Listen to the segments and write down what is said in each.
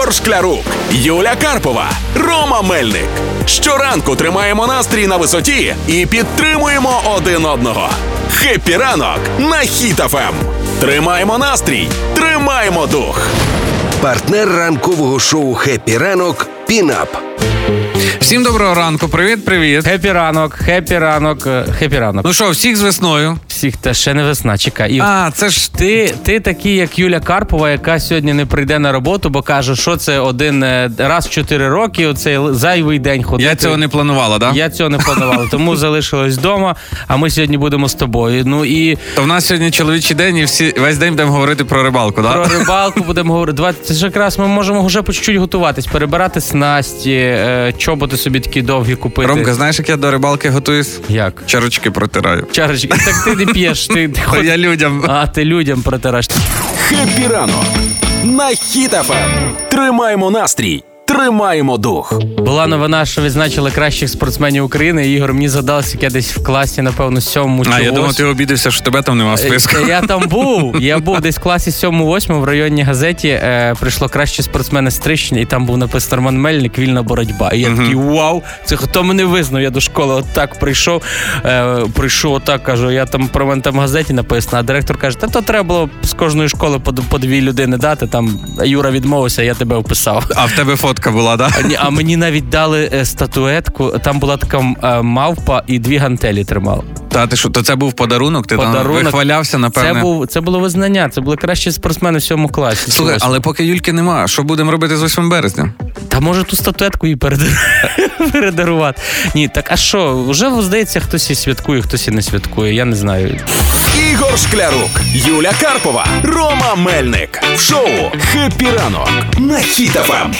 Ігор Шклярук, Юля Карпова, Рома Мельник. Щоранку тримаємо настрій на висоті і підтримуємо один одного. Хеппі ранок на Хіт FM. Тримаємо настрій, тримаємо дух. Партнер ранкового шоу «Хеппі ранок» Пінап. Всім доброго ранку, привіт, привіт. Хеппі ранок, хеппі ранок, е, хеппі ранок. Ну що, всіх з весною. Всіх та ще не весна, чекай. І А, це ж ти, ти такий, як Юля Карпова, яка сьогодні не прийде на роботу, бо каже, що це один е, раз в 4 роки, оцей зайвий день ходити. я цього не планувала, да? Я цього не планувала, тому залишилась вдома, а ми сьогодні будемо з тобою. Ну і То в нас сьогодні чоловічий день, і всі весь день будемо говорити про рибалку, да? про рибалку будемо говорити. Два це ж якраз ми можемо вже по чуть-чуть готуватись, перебирати снасті, е, чоботи собі такі довгі купити. Ромка, знаєш, як я до рибалки готуюсь? Як? Чарочки протираю. Чарочки, так ти не п'єш, ти, ти хоч... Я людям. А ти людям протираш. Хеппі ранок на Хіт FM. Тримаємо настрій, тримаємо дух. Була новина, що відзначили кращих спортсменів України. Ігор мені задалося, як я десь в класі, напевно, сьомому чи А, я думав, ти обідався, що тебе там нема в списку. Е, Я там був. Я був десь в класі 7-8 в районній газеті. Е, прийшло кращі спортсмени Стрищини, і там був написано Роман Мельник, вільна боротьба. І я такий вау, це хто мене визнав? Я до школи отак прийшов. Е, прийшов отак, кажу, я там про мене там в газеті написано, а директор каже, та то треба було з кожної школи по, по дві людини дати. Там Юра відмовився, я тебе вписав. А в тебе фотка була, да? А, ні, а мені навіть дали е, статуетку. Там була така е, мавпа і дві гантелі тримав. Та ти що, то це був подарунок, ти там Подарунок. вихвалявся, напевне. Це був це було визнання. Це були кращі спортсмени в сьомому класі. Слухай, але поки Юльки нема, що будемо робити з 8 березня? Та може ту статуетку і передарувати. Ні, так а що? Вже здається, хтось і святкує, хтось і не святкує. Я не знаю. Ігор Шклярук, Юля Карпова, Рома Мельник. В шоу Хеппі ранок на Хіт FM.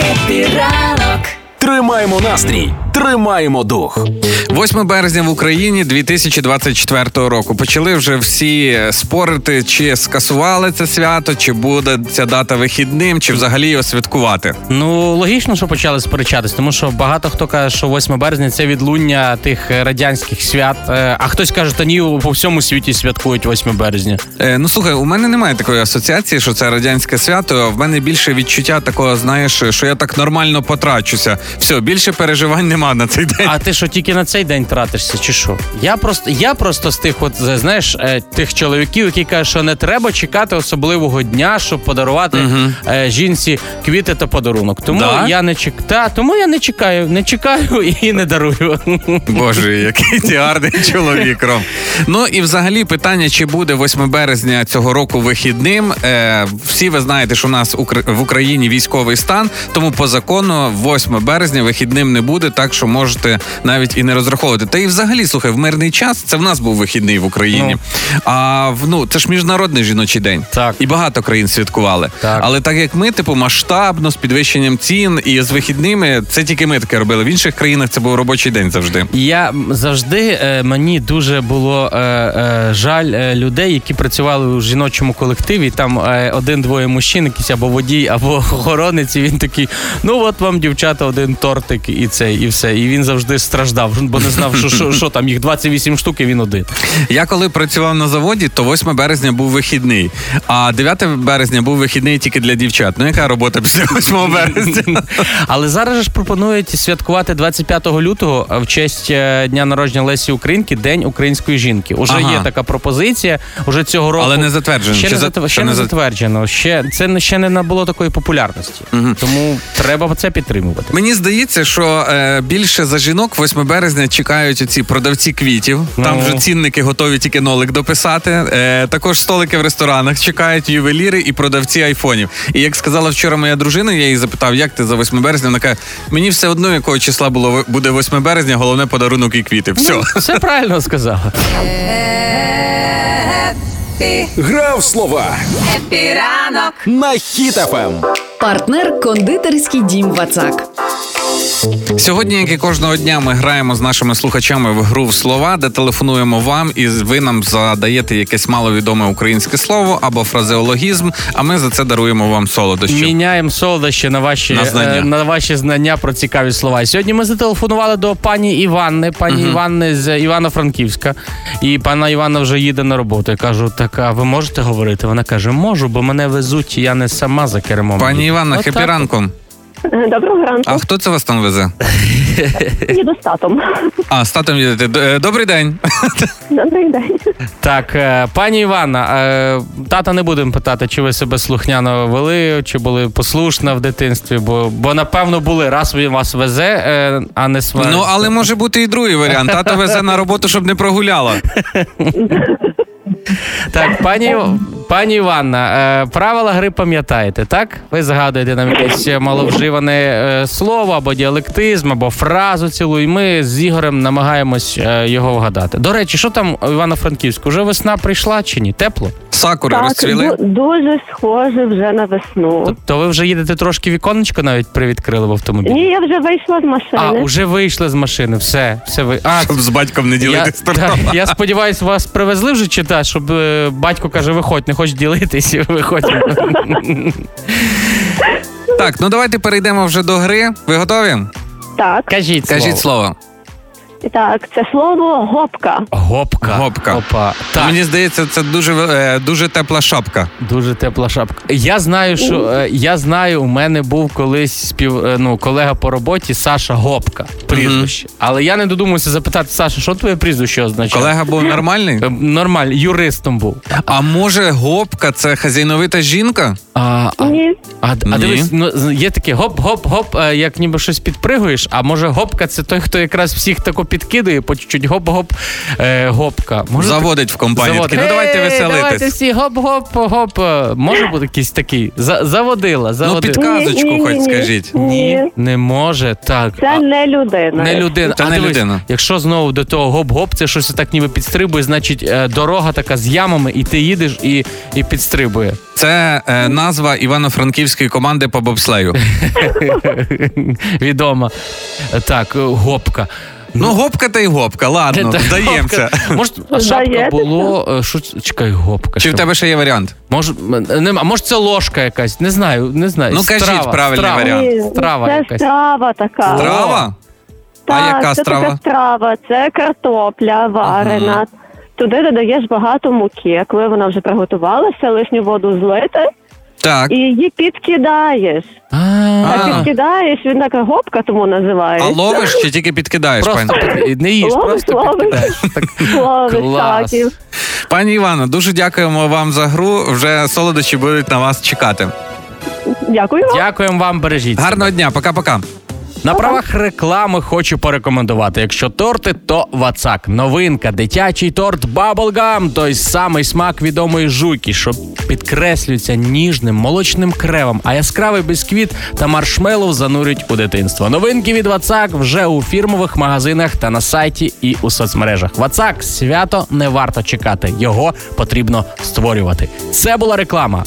ранок. Тримаємо настрій, тримаємо дух. 8 березня в Україні 2024 року. Почали вже всі спорити, чи скасували це свято, чи буде ця дата вихідним, чи взагалі його святкувати. Ну логічно, що почали сперечатись, тому що багато хто каже, що 8 березня це відлуння тих радянських свят. Е, А хтось каже, та ні, по всьому світі святкують 8 березня. Е, ну слухай, у мене немає такої асоціації, що це радянське свято. а В мене більше відчуття такого, знаєш, що я так нормально потрачуся. Все, більше переживань нема на цей день. А ти що тільки на цей день тратишся, чи що? Я просто я просто з тих, от знаєш, е, тих чоловіків, які кажуть, що не треба чекати особливого дня, щоб подарувати е, жінці квіти та подарунок. Тому Да? я не чек... Та, тому я не чекаю, не чекаю і не дарую. Боже, який ти гарний чоловік, Ром. Ну і взагалі питання, чи буде 8 березня цього року вихідним. Е, всі ви знаєте, що у нас в Україні військовий стан, тому по закону 8 березня вихідним не буде, так що можете навіть і не розраховувати. Та і взагалі, слухай, в мирний час це в нас був вихідний в Україні. А в- ну це ж міжнародний жіночий день. Так. І багато країн святкували. Так. Але так як ми, типу, масштабно з підвищенням цін і з вихідними, це тільки ми таке робили. В інших країнах це був робочий день завжди. Я завжди е, мені дуже було е, е, жаль е, людей, які працювали у жіночому колективі. Там е, один-двоє мужчин, якийсь або водій, або охоронець. І він такий: ну от вам, дівчата, один тортик, і це, і все. І він завжди страждав, бо не знав, що, що, що там їх 28 штук, і він один. Я коли працював на заводі, то 8 березня був вихідний, а 9 березня був вихідний тільки для дівчат. Ну яка робота після 8 березня? Але зараз ж пропонують святкувати 25 лютого в честь е, дня народження Лесі Українки, День української жінки. Уже Ага. є така пропозиція. Уже цього року Але не затверджено. Ще Чи не, за- ще не затверджено. Ще це ще не набуло такої популярності. Тому треба це підтримувати. Мені здається, що е, більше за жінок 8 березня чекають оці продавці квітів. Там Ну. вже цінники готові тільки нолик дописати. Е, також столики в ресторанах чекають ювеліри і продавці айфонів. І як сказала вчора моя дружина, я її запитав, як ти за 8 березня. Вона каже, мені все одно якого числа було буде 8 березня, головне подарунок і квіти. Все. Ну, все правильно сказала. Гра в слова. Хеппі ранок на Хіт FM. Партнер кондитерський дім Вацак. Сьогодні, як і кожного дня, ми граємо з нашими слухачами в гру в слова, де телефонуємо вам, і ви нам задаєте якесь маловідоме українське слово або фразеологізм. А ми за це даруємо вам солодощі. Міняємо солодощі на ваші На знання. е, на ваші знання про цікаві слова. Сьогодні ми зателефонували до пані Іванни. Пані Іванни з Івано-Франківська. І пана Іванна вже їде на роботу. Я кажу: так, а ви можете говорити? Вона каже: можу, бо мене везуть, я не сама за кермом. Пані Іванна, хепі от. Доброго ранку. А хто це вас там везе? Їду з татом. А, з татом їдете. Д- е, Добрий день. Добрий день. Так, е, пані Іванна, е, тата не будемо питати, чи ви себе слухняно вели, чи були послушна в дитинстві, бо, бо напевно були, раз він вас везе, е, а не свариться. Ну, але може бути і другий варіант. Тато везе на роботу, щоб не прогуляла. Так, пані, пані Іванна, е, правила гри пам'ятаєте, так? Ви згадуєте нам якесь маловживане е, слово або діалектизм, або фразу цілу, і ми з Ігорем намагаємось е, його вгадати. До речі, що там у Івано-Франківську? Вже весна прийшла чи ні? Тепло? Сакури Так, розцвіли. ду- дуже схоже вже на весну. Тобто ви вже їдете трошки віконечко навіть привідкрили в автомобілі? Ні, я вже вийшла з машини. А, вже вийшли з машини, все, все ви. А, Щоб з батьком не я, ділитись я сподіваюся, вас привезли вже чи та, щоб е, батько каже, виходь, не хочеш ділитись, виходь. Так, ну давайте перейдемо вже до гри. Ви готові? Так, Кажіть, Кажіть слово. Так, це слово гопка. Гопка. Гопка. Опа. Так, Мені здається, це дуже, е, дуже тепла шапка. дуже тепла шапка. Я знаю, що е, я знаю, у мене був колись спів, е, ну, колега по роботі Саша Гопка. Прізвище. Але я не додумався запитати, Саша, що твоє прізвище означає? Колега був нормальний? Нормально, юристом був. А може, гопка це хазяйновита жінка? А, а, Ні, а, а Ні. дивись, ну, є таке гоп-гоп-гоп, як ніби щось підпригуєш, а може гопка це той, хто якраз всіх тако підкидує, по чуть-чуть гоп-гоп, е, гопка. Може, Заводить в компанію. Завод. Такий, ну давайте Ей, Давайте всі гоп-гоп-гоп. Може бути якийсь такий. За- заводила, Ну, заводила. підказочку Ні, хоч ні, скажіть. Ні, Не може, так. це А- не людина. не людина. Це а не дивись, людина. Якщо знову до того гоп-гоп, це щось так ніби підстрибує, значить е, дорога така з ямами, і ти їдеш і, і підстрибує. Це е, назва Івано-Франківської команди по бобслею. Відомо. Так, е, гопка. Ну, гопка та й гопка, ладно, здаємося. Може, шапка було. е, Що чекай, гопка. Чи в тебе ще є варіант? Може, нема, може, це ложка якась, не знаю, не знаю. Ну, кажіть Страва, правильний страва. варіант. Ні, Страва це якась. страва така. Трава? Так, А яка це страва? така страва, це картопля варена. Туди додаєш багато муки. Коли вона вже приготувалася, лишню воду злити Так. і її підкидаєш. А, підкидаєш, він така гопка тому А ловиш чи тільки підкидаєш, пані? не їж, Ловиш, просто ловиш. підкидаєш. Ловиш, так, Пані Івано, дуже дякуємо вам за гру. Вже солодощі будуть на вас чекати. Дякую вам. Дякуємо вам, бережіть. Гарного дня, пока-пока. На правах реклами хочу порекомендувати. Якщо торти, то Вацак. Новинка, дитячий торт Bubblegum. Той самий смак відомої жуйки, що підкреслюється ніжним молочним кревом, а яскравий бісквіт та маршмеллоу занурюють у дитинство. Новинки від Вацак вже у фірмових магазинах та на сайті і у соцмережах. Вацак свято не варто чекати. Його потрібно створювати. Це була реклама.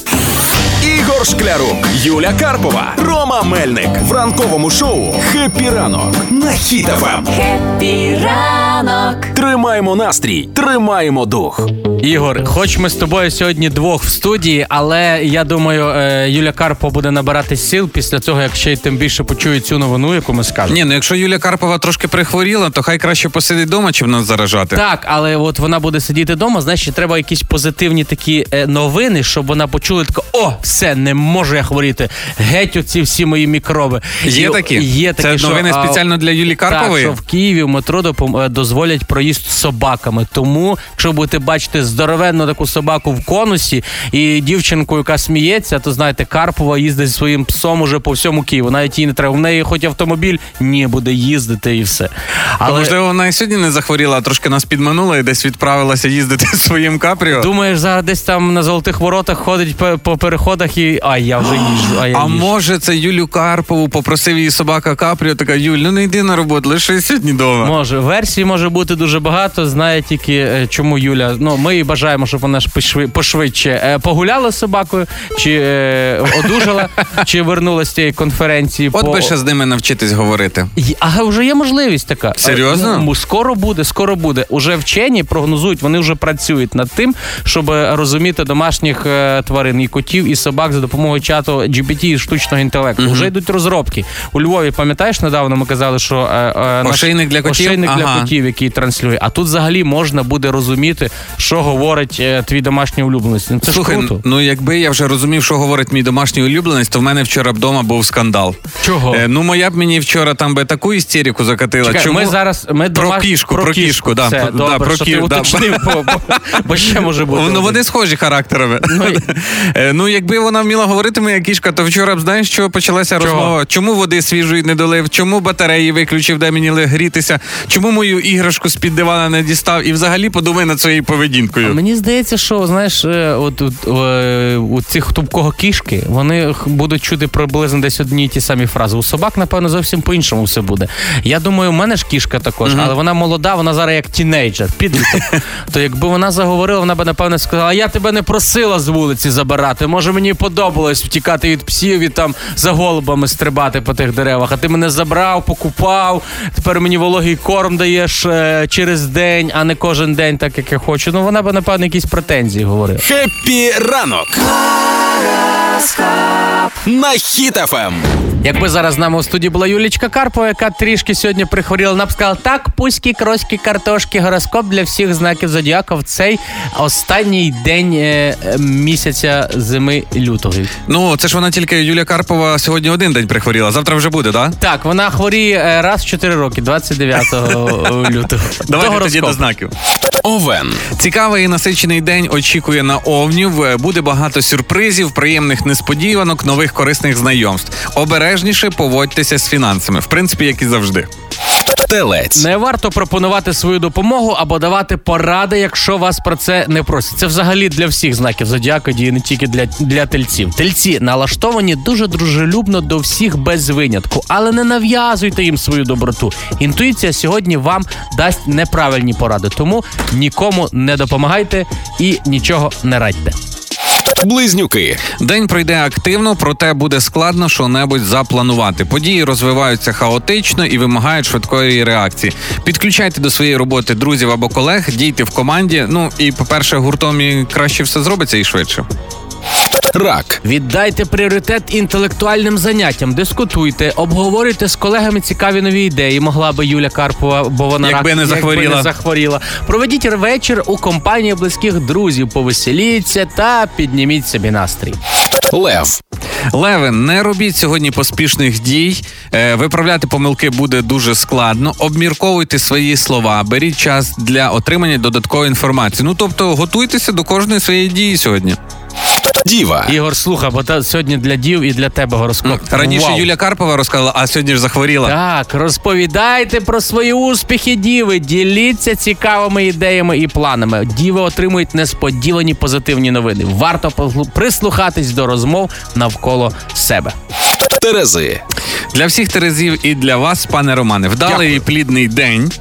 Ігор Шклярук, Юля Карпова, Рома Мельник в ранковому шоу «Хеппі ранок» на Хіт-ФМ. Хеппі ранок. Тримаємо настрій, тримаємо дух. Ігор, хоч ми з тобою сьогодні двох в студії, але я думаю, е, Юля Карпова буде набирати сил після цього, як ще й тим більше почує цю новину, яку ми скажемо. Ні, ну якщо Юля Карпова трошки прихворіла, то хай краще посидить вдома, чим нас заражати. Так, але от вона буде сидіти вдома, значить, треба якісь позитивні такі е, новини, щоб вона почула тако, о, все, не можу я хворіти. Геть оці всі мої мікроби. Є І- такі? Є такі, Це новини а, спеціально для Юлії Карпової? Так, що в Києві в метро е, дозволять проїзд з собаками. Тому, якщо будете бачити здоровенну таку собаку в конусі і дівчинку, яка сміється, то знаєте, Карпова їздить зі своїм псом уже по всьому Києву. Навіть їй не треба. В неї хоч автомобіль, ні, буде їздити і все. Але можливо, вона і сьогодні не захворіла, а трошки нас підманула і десь відправилася їздити своїм капріо. думаєш, зараз десь там на золотих воротах ходить по, по переходах і а я вже їжджу. А я А їжджу. може, це Юлю Карпову попросив її собака Капріо, така Юль, ну не йди на роботу, лише сьогодні вдома. Може, версій може бути дуже багато. Знає тільки е, чому Юля. Ну, ми їй бажаємо, щоб вона ж пошви- пошвидше е, погуляла з собакою, чи е, одужала, чи вернулася з цієї конференції. От по... би ще з ними навчитись говорити. А вже є можливість така. Серйозно? Ну, скоро буде, скоро буде. Уже вчені прогнозують, вони вже працюють над тим, щоб розуміти домашніх е, тварин, і котів, і собак. Собак за допомогою чату GPT і штучного інтелекту. Вже йдуть розробки. У Львові, пам'ятаєш, недавно ми казали, що е, е, наш Ошейник для котів? ошейник для котів, який транслює. А тут взагалі можна буде розуміти, що говорить е, твій домашній улюбленець. Ну, Це Слухай, ж круто. ну якби я вже розумів, що говорить мій домашній улюбленець, то в мене вчора вдома був скандал. Чого? Е, ну, моя б мені вчора там би таку істерику закатила. Чекай, Чому? ми зараз ми Про домаш- кішку, про кішку, да, Все, да, добре, про що кі- ти да. уточнив, бо, бо, бо ще може бути. Ну, один. вони схожі характерами. Ну, і- Е, ну, якби вона вміла говорити, моя кішка, то вчора б знаєш, що почалася Чого? розмова. Чому води свіжої не долив? Чому батареї виключив, де мені грітися? Чому мою іграшку з-під дивана не дістав? І взагалі подумай над своєю поведінкою. Мені здається, що знаєш, е, от, от е, у цих хто кого кішки, вони будуть чути приблизно десь одні ті самі фрази. У собак, напевно, зовсім по-іншому все буде. Я думаю, у мене ж кішка також, але вона молода, вона зараз як тінейджер, підліток. То якби вона заговорила, вона б напевно сказала: я тебе не просила з вулиці забирати. Може, мені подобалось втікати від псів і там за голубами стрибати по тих деревах. А ти мене забрав, покупав. Тепер мені вологий корм даєш е, через день, а не кожен день, так як я хочу. Ну вона б напевно якісь претензії говорила. Хеппі ранок на Хіт-ФМ. Якби зараз з нами у студії була Юлічка Карпова, яка трішки сьогодні прихворіла, вона б сказала, так, пуські, кроські, картошки, гороскоп для всіх знаків зодіака в цей останній день е, місяця зими лютого. Ну, це ж вона тільки Юлія Карпова сьогодні один день прихворіла. Завтра вже буде, так? Так, вона хворіє е, раз в 4 роки, 29 лютого. До Давайте тоді до знаків. Овен. Цікавий і насичений день очікує на овнів. Е, Буде багато сюрпризів, приємних несподіванок, нових корисних знайомств. Обережніше поводьтеся з фінансами, в принципі, як і завжди. Телець. Не варто пропонувати свою допомогу або давати поради, якщо вас про це не просять. Це взагалі для всіх знаків зодіака діє не тільки для, для тельців. Тельці налаштовані дуже дружелюбно до всіх без винятку, але не нав'язуйте їм свою доброту. Інтуїція сьогодні вам дасть неправильні поради, тому нікому не допомагайте і нічого не радьте. Близнюки. День пройде активно, проте буде складно що-небудь запланувати. Події розвиваються хаотично і вимагають швидкої реакції. Підключайте до своєї роботи друзів або колег, дійте в команді. Ну і, по-перше, гуртом і краще все зробиться і швидше. Рак. Віддайте пріоритет інтелектуальним заняттям, дискутуйте, обговорюйте з колегами цікаві нові ідеї. Могла би Юля Карпова, бо вона Якби рак- не захворіла. Якби не захворіла. Проведіть вечір у компанії близьких друзів, повеселіться та підніміть собі настрій. Лев. Леве, не робіть сьогодні поспішних дій. Е, Виправляти помилки буде дуже складно. Обмірковуйте свої слова, беріть час для отримання додаткової інформації. Ну тобто, готуйтеся до кожної своєї дії сьогодні. Діва. Ігор, слухай, бо та сьогодні для дів і для тебе гороскоп. Раніше Вау. Юля Карпова розказала, а сьогодні ж захворіла. Так, розповідайте про свої успіхи, діви. Діліться цікавими ідеями і планами. Діви отримують несподівані позитивні новини. Варто прислухатись до розмов навколо себе. Терези. Для всіх терезів і для вас, пане Романе, вдалий Дякую. і плідний день.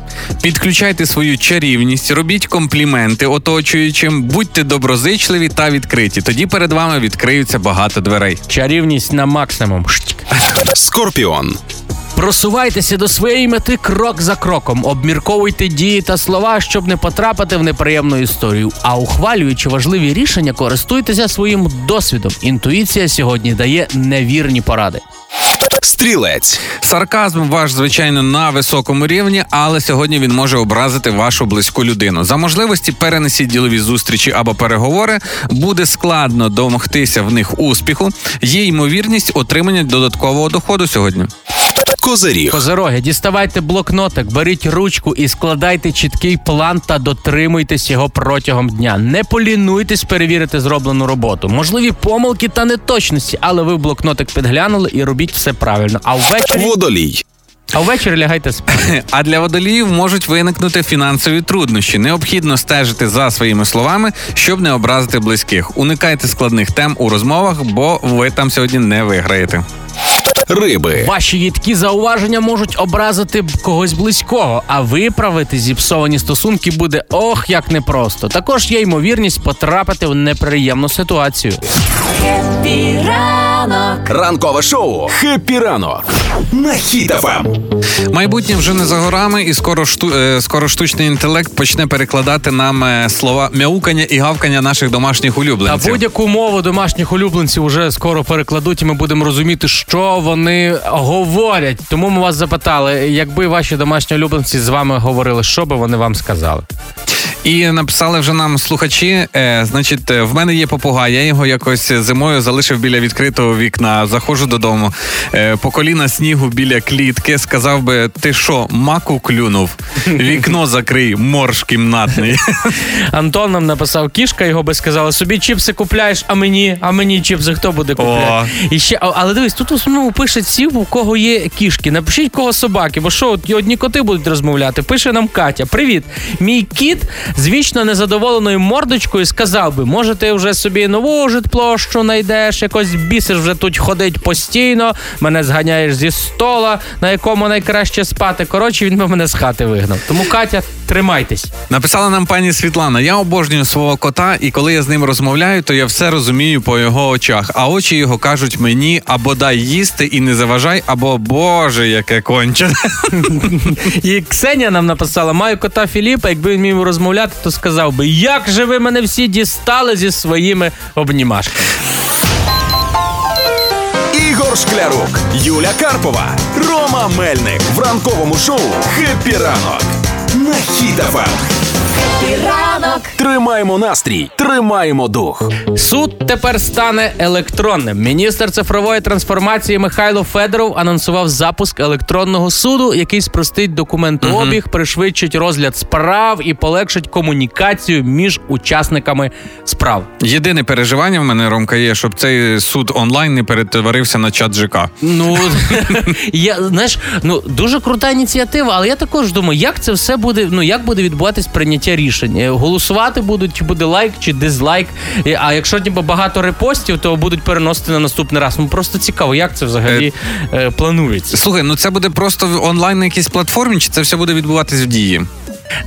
Підключайте свою чарівність, робіть компліменти оточуючим, будьте доброзичливі та відкриті. Тоді перед вами відкриються багато дверей. Чарівність на максимум. Скорпіон. Просувайтеся до своєї мети крок за кроком. Обмірковуйте дії та слова, щоб не потрапити в неприємну історію. А ухвалюючи важливі рішення, користуйтеся своїм досвідом. Інтуїція сьогодні дає невірні поради. Стрілець. Сарказм ваш, звичайно, на високому рівні, але сьогодні він може образити вашу близьку людину. За можливості перенесіть ділові зустрічі або переговори. Буде складно домогтися в них успіху. Є ймовірність отримання додаткового доходу сьогодні. Козиріг. Козероги, діставайте блокнотик, беріть ручку і складайте чіткий план та дотримуйтесь його протягом дня. Не полінуйтесь перевірити зроблену роботу. Можливі помилки та неточності, але ви в блокнотик підглянули і робіть все правильно. А ввечері, Водолій. а ввечері лягайте спати. А для водоліїв можуть виникнути фінансові труднощі. Необхідно стежити за своїми словами, щоб не образити близьких. Уникайте складних тем у розмовах, бо ви там сьогодні не виграєте. Риби. Ваші їдкі зауваження можуть образити когось близького, а виправити зіпсовані стосунки буде ох як непросто. Також є ймовірність потрапити в неприємну ситуацію. Ранок Ранкове шоу. Хеппі ранок. на Хіт-ФМ. Майбутнє вже не за горами, і скоро шту, е, скоро штучний інтелект почне перекладати нам е, слова мяукання і гавкання наших домашніх Та улюбленців. будь-яку мову домашніх улюбленців вже скоро перекладуть, і ми будемо розуміти, що вони говорять. Тому ми вас запитали, якби ваші домашні улюбленці з вами говорили, що би вони вам сказали? І написали вже нам слухачі. Е, значить, е, в мене є попугай. Я його якось зимою залишив біля відкритого вікна. Заходжу додому. Е, по коліна снігу біля клітки. Сказав би, ти що, маку клюнув? Вікно закрий, морж кімнатний. Антон нам написав кішка, його би сказали, собі чіпси купляєш, а мені, а мені чіпси хто буде купляти? І ще, але дивись, тут в основному пишуть всі, у кого є кішки. Напишіть кого собаки, бо що, одні коти будуть розмовляти. Пише нам Катя: Привіт, мій кіт з вічно незадоволеною мордочкою сказав би, може, ти вже собі нову житплощу знайдеш, якось бісиш вже тут ходить постійно, мене зганяєш зі стола, на якому найкраще спати. Коротше, він би мене з хати вигнав. Тому Катя, тримайтесь. Написала нам пані Світлана: я обожнюю свого кота, і коли я з ним розмовляю, то я все розумію по його очах. А очі його кажуть мені або дай їсти і не заважай, або Боже, яке кончене. І Ксенія нам написала: маю кота Філіпа, якби він міг розмовляти, то сказав би, як же ви мене всі дістали зі своїми обнімашками. Ігор Шклярук, Юля Карпова, Рома Мельник в ранковому шоу «Хеппі ранок» на Хіт-ФМ. Ранок Тримаємо настрій, тримаємо дух. Суд тепер стане електронним. Міністр цифрової трансформації Михайло Федоров анонсував запуск електронного суду, який спростить документообіг, пришвидшить розгляд справ і полегшить комунікацію між учасниками справ. Єдине переживання в мене Ромка є, щоб цей суд онлайн не перетворився на чат ЖК. Ну я знаєш, ну дуже крута ініціатива, але я також думаю, як це все буде. Ну як буде відбуватись прийняття рішень? Голосувати будуть, чи буде лайк, чи дизлайк. Е, А якщо ніби багато репостів, то будуть переносити на наступний раз. Ну просто цікаво, як це взагалі е, планується. Слухай, ну це буде просто в онлайн на якійсь платформі, чи це все буде відбуватись в дії?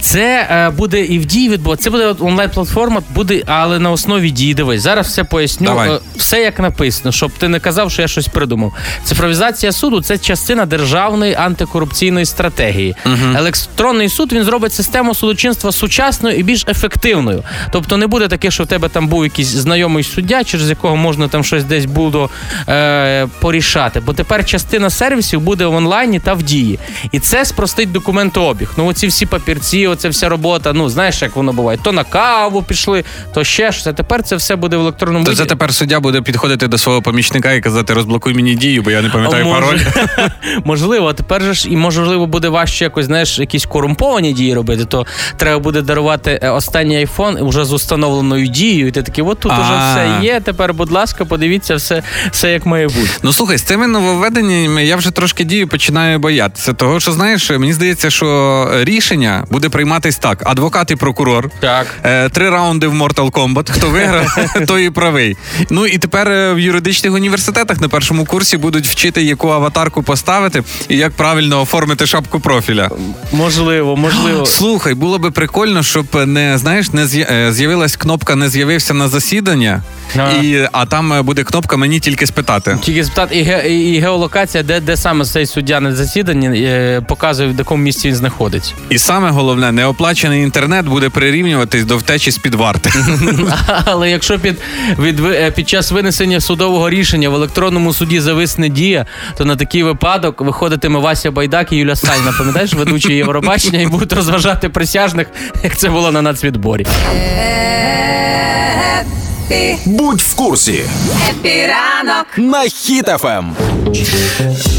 Це е, буде і в дії відбуватися. Це буде онлайн-платформа, буде, але на основі дії. Дивись, зараз все поясню. Давай. Е, все як написано, щоб ти не казав, що я щось придумав. Цифровізація суду це частина державної антикорупційної стратегії. Електронний суд він зробить систему судочинства сучасною і більш ефективною. Тобто не буде таке, що в тебе там був якийсь знайомий суддя, через якого можна там щось десь було е, порішати. Бо тепер частина сервісів буде в онлайні та в дії. І це спростить документообіг. Ну, оці всі папірці, оця вся робота. Ну знаєш, як воно буває. То на каву пішли, то ще щось. А тепер це все буде в електронному То виді. це тепер суддя буде підходити до свого помічника і казати, розблокуй мені дію, бо я не пам'ятаю може- пароль. Можливо, а тепер же ж і можливо буде важче якось, знаєш, якісь корумповані дії робити, то треба буде дарувати е, останній айфон вже з установленою дією. І ти такий, от тут уже все є. Тепер, будь ласка, подивіться все, все як має бути. Ну слухай, з цими нововведеннями я вже трошки дію починаю боятися. Того, що знаєш, мені здається, що рішення буде прийматись так: адвокат і прокурор. Так. Е, Три раунди в Mortal Kombat. Хто виграв, той і правий. Ну і тепер е, в юридичних університетах на першому курсі будуть вчити, яку аватарку поставити і як правильно оформити шапку профіля. Можливо, можливо. Слухай, було би прикольно, щоб не знаєш, не е, з'явилась кнопка не з'явився на засідання, Ага. і, а там буде кнопка мені тільки спитати. Тільки спитати, і, ге- і геолокація, де, де саме цей суддя на засіданні, показує, в якому місці він знаходиться. І саме головне, неоплачений інтернет буде прирівнюватись до втечі з під варти. Але якщо під, від, е, під час винесення судового рішення в електронному суді зависне дія, то на такий випадок виходитиме Вася Байдак і Юля Сальна, пам'ятаєш, ведучі Євробачення, і будуть розважати присяжних, як це було на нацвідборі. Будь в курсі ранок на Хіт-ФМ.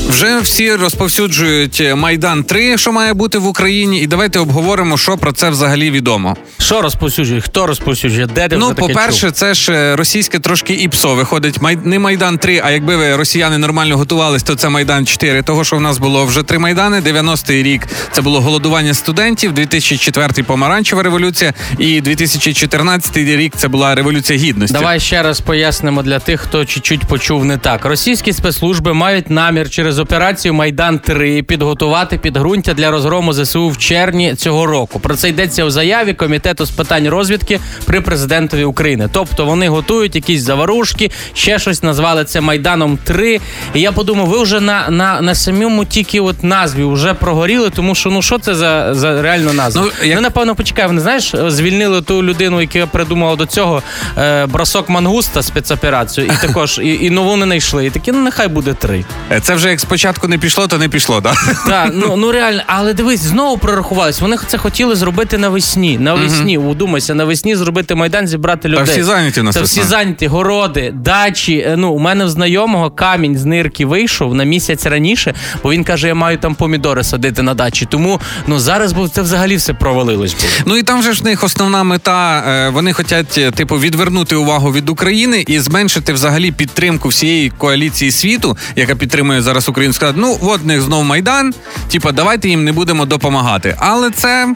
Вже всі розповсюджують Майдан 3, що має бути в Україні, і давайте обговоримо, що про це взагалі відомо. Що розповсюджує? Хто розповсюджує? Де ти Ну, по-перше, це ж е, російське трошки іпсо виходить. Май... Не Майдан 3, а якби ви росіяни нормально готувались, то це Майдан 4. Того, що в нас було вже три майдани. 90-й рік це було голодування студентів, 2004-й помаранчева революція, і 2014 рік це була революція гідності. Давай ще раз пояснимо для тих, хто чуть-чуть почув не так. Російські спецслужби мають намір через операцію Майдан 3 підготувати підґрунтя для розгрому ЗСУ в червні цього року. Про це йдеться у заяві комітету з питань розвідки при президентові України. Тобто вони готують якісь заварушки, ще щось назвали це Майданом 3 І я подумав, ви вже на, на, на самому тільки от назві вже прогоріли, тому що ну що це за, за реально назва? Ну, Ну, як- напевно, почекай, вони знаєш, звільнили ту людину, яка придумала до цього е, бросок мангуста спецоперацію, і також і, і нову не знайшли. І такі, ну нехай буде три. Е, Це вже як спочатку не пішло, то не пішло, так? Так, ну, ну реально, але дивись, знову прорахувались. Вони це хотіли зробити навесні. Навесні, удумайся, навесні зробити майдан, зібрати людей. всі зайняті нас Та всі зайняті, городи, дачі. Е, Ну, у мене в знайомого камінь з нирки вийшов на місяць раніше, бо він каже, я маю там помідори садити на дачі. Тому ну зараз бо це взагалі все провалилось. Було. Ну і там же ж в них основна мета. е, Вони хочуть, типу, відвернути увагу від України і зменшити взагалі підтримку всієї коаліції світу, яка підтримує зараз Україну. Сказати, ну от в них знов майдан. Типа, давайте їм не будемо допомагати. Але це,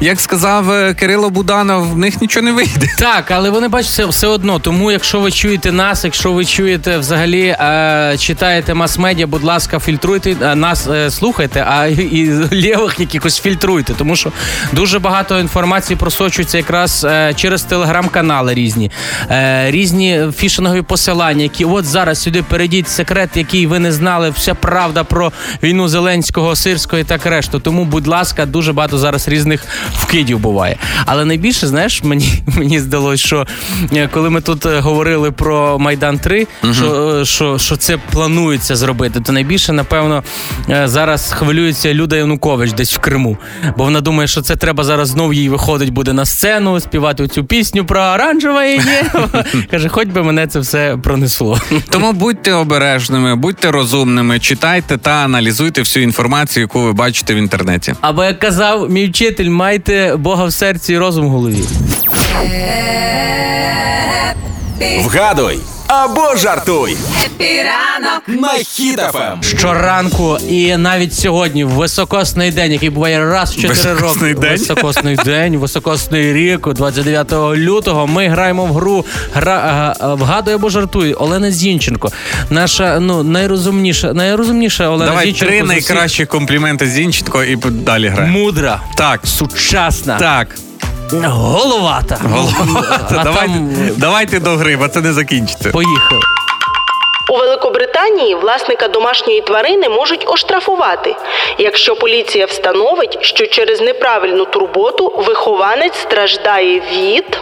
як сказав е, Кирило Буданов, в них нічого не вийде. Так, але вони бачите все одно. Тому, якщо ви чуєте нас, якщо ви чуєте взагалі е, читаєте мас-медіа, будь ласка, фільтруйте е, нас, е, слухайте, а і, лівих якихось фільтруйте, тому що дуже багато інформації просочується якраз е, через телеграм-канали різні, е, різні фішингові посилання, які от зараз сюди перейдіть секрет, який ви не знали, вся правда про війну Зеленського, Сирського і так решту. Тому, будь ласка, дуже багато зараз різних вкидів буває. Але найбільше, знаєш, мені мені здалось, що е, коли ми тут е, говорили про Майдан 3, що, е, що, що це планується зробити, то найбільше, напевно, зараз хвилюється Люда Янукович десь в Криму. Бо вона думає, що це треба зараз знов їй виходить буде на сцену, співати цю пісню про оранжеве є. Каже, хоч би мене це все пронесло. Тому будьте обережними, будьте розумними, читайте та аналізуйте всю інформацію, яку ви бачите в інтернеті. Або як казав мій вчитель, майте Бога в серці і розум в голові. Вгадуй або жартуй Хеппі ранок на Ем. Хіт-ФМ. Щоранку і навіть сьогодні в високосний день, який буває раз в 4 Високосний роки. день? Високосний день, високосний рік, 29 лютого. Ми граємо в гру гра а, а, вгадуй або жартуй. Олена Зінченко, наша ну найрозумніша, найрозумніша Олена Давай Зінченко. три з усіх. найкращі компліменти Зінченко і далі граємо. мудра, Так, сучасна, так. Головата. А давайте, там давайте до гри, бо це не закінчиться. поїхали. У Великобританії власника домашньої тварини можуть оштрафувати, якщо поліція встановить, що через неправильну турботу вихованець страждає від.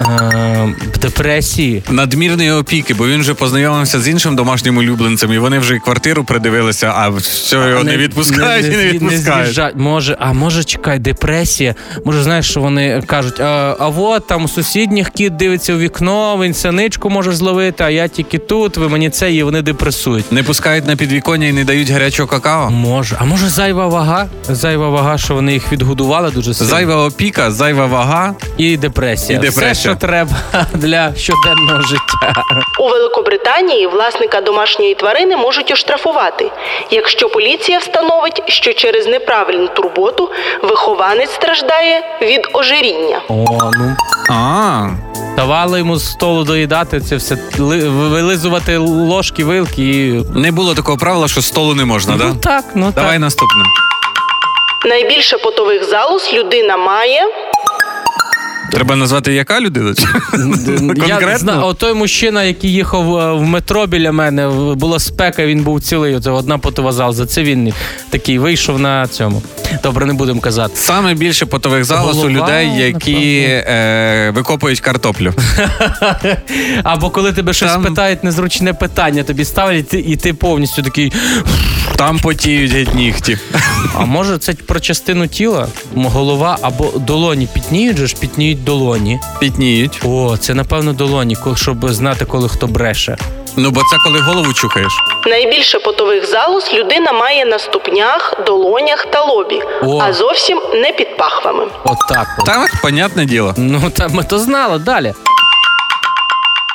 Е, депресії. Надмірної опіки, бо він вже познайомився з іншим домашнім улюбленцем, і вони вже й квартиру придивилися, а все його не, відпускають і не відпускають. з'їжджають. може, а може, чекай, депресія. Може, знаєш, що вони кажуть, а, а от там у сусідніх кіт дивиться у вікно, він синичку може зловити, а я тільки тут, ви мені це і вони депресують. Не пускають на підвіконня і не дають гарячого какао. Може, а може зайва вага? Зайва вага, що вони їх відгодували дуже сильно. Зайва опіка, зайва вага. І депресія. І депресія. Все, що треба для щоденного життя. У Великобританії власника домашньої тварини можуть оштрафувати, якщо поліція встановить, що через неправильну турботу вихованець страждає від ожиріння. О, ну А, давали йому з столу доїдати це все, вилизувати ложки, вилки і. не було такого правила, що з столу не можна, Ну да? так, ну Давай так. наступне. Найбільше потових залоз людина має. Треба назвати яка людина? Я Конкретно? знаю, от той мужчина, який їхав е, в метро біля мене, була спека, він був цілий. Оце одна потова залза. Це він такий вийшов на цьому. Добре, не будемо казати. Саме більше потових залоз у людей, які е, викопують картоплю. Або коли тебе щось Там- питають незручне питання, тобі ставлять, і ти, повністю такий. Там потіють геть нігті. А може це про частину тіла? Голова або долоні пітніють же ж, пітніють долоні. Пітніють. О, це напевно долоні, щоб знати, коли хто бреше. Ну, бо це коли голову чухаєш. Найбільше потових залоз людина має на ступнях, долонях та лобі, О. а зовсім не під пахвами. Отак. От Там, понятне діло. Ну, та ми то знали далі.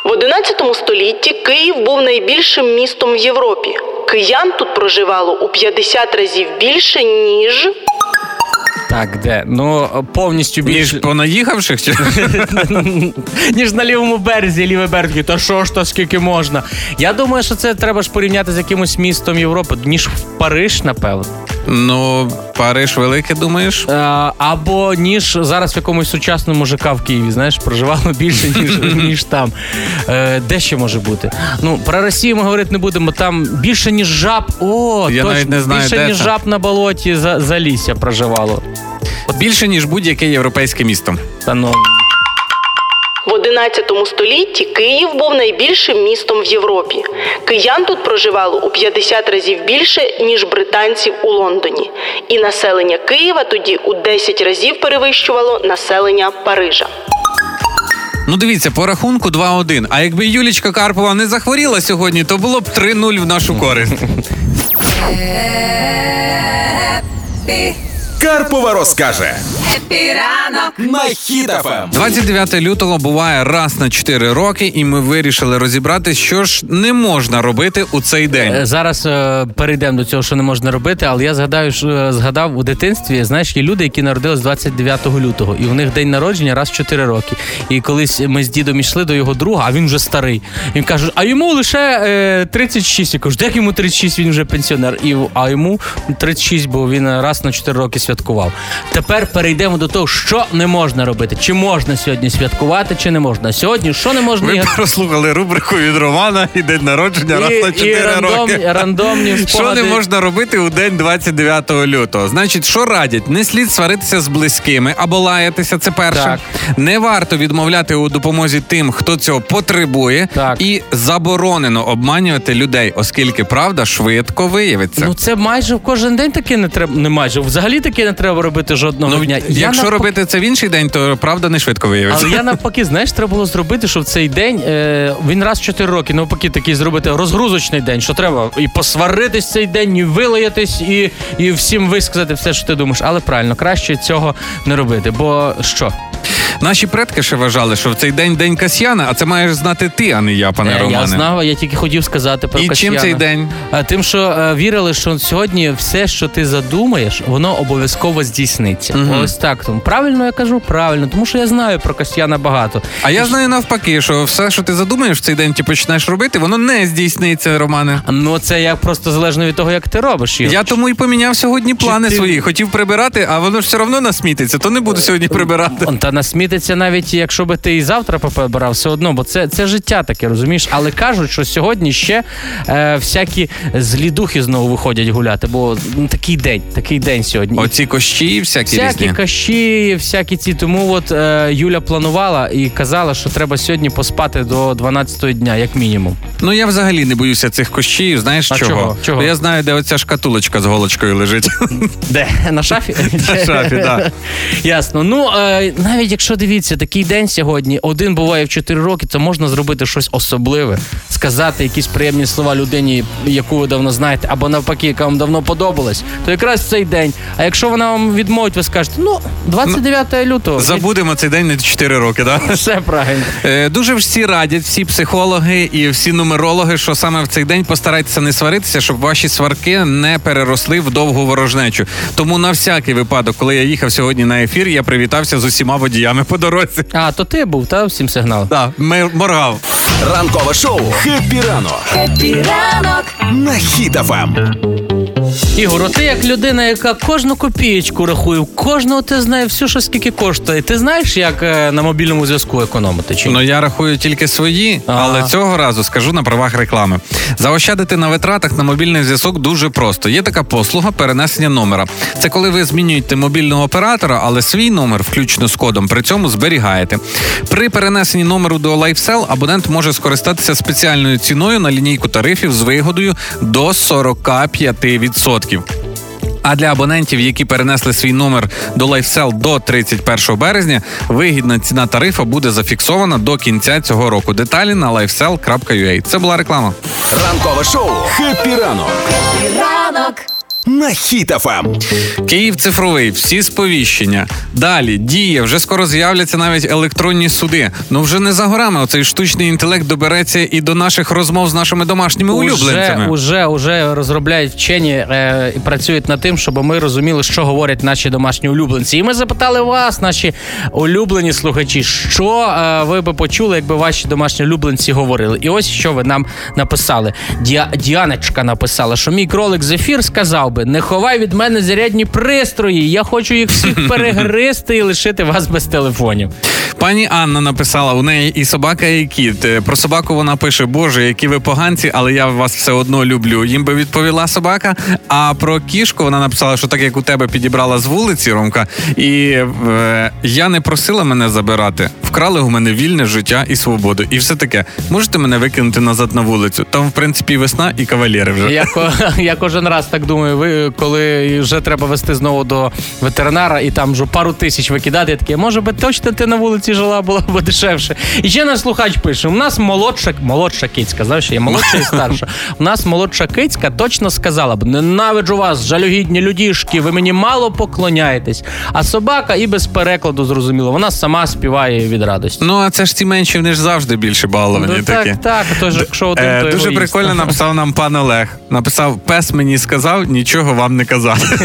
В 11 столітті Київ був найбільшим містом в Європі. Киян тут проживало у 50 разів більше, ніж Так, де? Ну, повністю Ніж більше. понаїхавших? Ніж на лівому березі, лівий берег. такий, Та що ж то, скільки можна? Я думаю, що це треба ж порівняти з якимось містом Європи, ніж в Париж, напевно. Ну, Париж велике, думаєш? Е, або ніж зараз в якомусь сучасному ЖК в Києві, знаєш, проживало більше, ніж, ніж там. Е, де ще може бути? Ну, про Росію ми говорити не будемо, там більше, ніж жаб. О, Я точно, навіть не знаю, більше, де ніж це. жаб на болоті за, лісся проживало. Більше, ніж будь-яке європейське місто. Та ну. В 11 столітті Київ був найбільшим містом в Європі. Киян тут проживало у 50 разів більше, ніж британців у Лондоні. І населення Києва тоді у 10 разів перевищувало населення Парижа. Ну дивіться, по рахунку 2-1. А якби Юлічка Карпова не захворіла сьогодні, то було б 3-0 в нашу користь. Карпова розкаже Епіранок. на Ем. 29 лютого буває раз на 4 роки, і ми вирішили розібрати, що ж не можна робити у цей Е, день. Зараз е, перейдемо до цього, що не можна робити, але я згадаю, що, е, згадав у дитинстві, знаєш, є люди, які народились 29 лютого, і у них день народження раз в 4 роки. І колись ми з дідом йшли до його друга, а він вже старий. Він каже, а йому лише е, 36. Я кажу, як йому 36, він вже пенсіонер. І, а йому 36, бо він раз на 4 роки святкував. Тепер перейдемо до того, що не можна робити. Чи можна сьогодні святкувати, чи не можна. Сьогодні що не можна? Ігор? прослухали рубрику від Романа і день народження раз на 4 рандом, роки. рандомні Що не можна робити у день 29 лютого? Значить, що радять? Не слід сваритися з близькими або лаятися. Це перше. Так. Не варто відмовляти у допомозі тим, хто цього потребує, Так. і заборонено обманювати людей, оскільки правда швидко виявиться. Ну це майже в кожен день таке не треба. Не майже взагалі таке не треба робити жодного Ну, дня. Я якщо навпаки- робити це в інший день, то правда не швидко виявиться. Але я навпаки, знаєш, треба було зробити, що в цей день е, він раз в 4 роки, навпаки, такий зробити розгрузочний день, що треба і посваритись цей день, і вилаятись, і, і всім висказати все, що ти думаєш. Але правильно, краще цього не робити. Бо що? Наші предки ще вважали, що в цей день день Касьяна, а це маєш знати ти, а не я, пане Е, Романе. Я знав, я тільки хотів сказати про І чим цей день? А, Тим, що е, вірили, що сьогодні все, що ти задумаєш, воно обов'язково здійсниться. Ось так. Тому правильно я кажу, правильно, тому що я знаю про Касьяна багато. А я знаю навпаки, що все, що ти задумаєш в цей день, ти починаєш робити, воно не здійсниться, Романе. Ну це як просто залежно від того, як ти робиш. Ігор. Я тому і поміняв сьогодні плани ти- свої. Хотів прибирати, а воно ж все одно насмітиться, то не буду сьогодні прибирати. Та насмітиться навіть якщо би ти і завтра поприбирав, все одно, бо це, це життя таке, розумієш? Але кажуть, що сьогодні ще е, всякі злі духи знову виходять гуляти, бо ну, такий день, такий день сьогодні. Оці кощі всякі, Всякі різні. кащі, всякі ці. Тому от е, Юля планувала і казала, що треба сьогодні поспати до 12 дня, як мінімум. Ну я взагалі не боюся цих кощів. Знаєш А чого? чого? Чого? Я знаю, де оця шкатулочка з голочкою лежить. Де? На шафі? На шафі, так. Ясно. Ну, е, навіть якщо дивіться, такий день сьогодні, один буває в 4 роки, то можна зробити щось особливе, сказати якісь приємні слова людині, яку ви давно знаєте, або навпаки, яка вам давно подобалась, то якраз цей день. А якщо вона вам відмовить, ви скажете, ну, 29 лютого. Забудемо цей день на 4 роки, так? Все правильно. Е, Дуже всі радять, всі психологи і всі нумерологи, що саме в цей день постарайтеся не сваритися, щоб ваші сварки не переросли в довгу ворожнечу. Тому на всякий випадок, коли я їхав сьогодні на ефір, я привітався з усіма водіями по дорозі. А, то ти був, та всім сигнал. Так, моргав. Ранкове шоу «Хеппі ранок» Хеппі ранок. на Ем. Ігор, ти як людина, яка кожну копієчку рахує, кожного ти знає все, що скільки коштує. Ти знаєш, як е, на мобільному зв'язку економити? Чи? Ну я рахую тільки свої, Ага. але цього разу скажу на правах реклами. Заощадити на витратах на мобільний зв'язок дуже просто. Є така послуга перенесення номера. Це коли ви змінюєте мобільного оператора, але свій номер, включно з кодом, при цьому зберігаєте. При перенесенні номеру до LifeSell абонент може скористатися спеціальною ціною на лінійку тарифів з вигодою до 45%. А для абонентів, які перенесли свій номер до LifeSell до 31 березня, вигідна ціна тарифа буде зафіксована до кінця цього року. Деталі на lifesell.ua. Це була реклама. Ранкове шоу Ранок. На на Ем. Хіт-ФМ. Київ цифровий, всі сповіщення. Далі діє, вже скоро з'являться навіть електронні суди. Ну вже не за горами. Оцей штучний інтелект добереться і до наших розмов з нашими домашніми улюбленцями. Уже, уже, уже розробляють вчені е, і працюють над тим, щоб ми розуміли, що говорять наші домашні улюбленці. І ми запитали вас, наші улюблені слухачі, що е, ви би почули, якби ваші домашні улюбленці говорили. І ось що ви нам написали. Діа, Діаночка написала, що мій кролик Зефір сказав би: не ховай від мене зарядні пристрої. Я хочу їх всіх перегристи і лишити вас без телефонів. Пані Анна написала у неї і собака, і кіт. Е, Про собаку вона пише: Боже, які ви поганці, але я вас все одно люблю. Їм би відповіла собака. А про кішку вона написала, що так як у тебе підібрала з вулиці Ромка, і е, я не просила мене забирати. Вкрали у мене вільне життя і свободу. І все таке. Можете мене викинути назад на вулицю? Там, в принципі, весна і кавалєри вже. Я, я кожен раз так думаю, ви коли вже треба вести знову до ветеринара і там вже пару тисяч викидати, я таке, може би точно ти на вулиці жила, було б дешевше. І ще наш слухач пише: у нас молодша, молодша кицька, знаєш, є молодша і старша. У нас молодша кицька точно сказала б: ненавиджу вас, жалюгідні людішки, ви мені мало поклоняєтесь. А собака і без перекладу зрозуміло, вона сама співає від радості. Ну а це ж ці менші, вони ж завжди більше баловані Ну, такі. так, так, тож якщо один, Е, то дуже прикольно написав нам пан Олег. Написав: пес мені сказав, нічого вам не казати.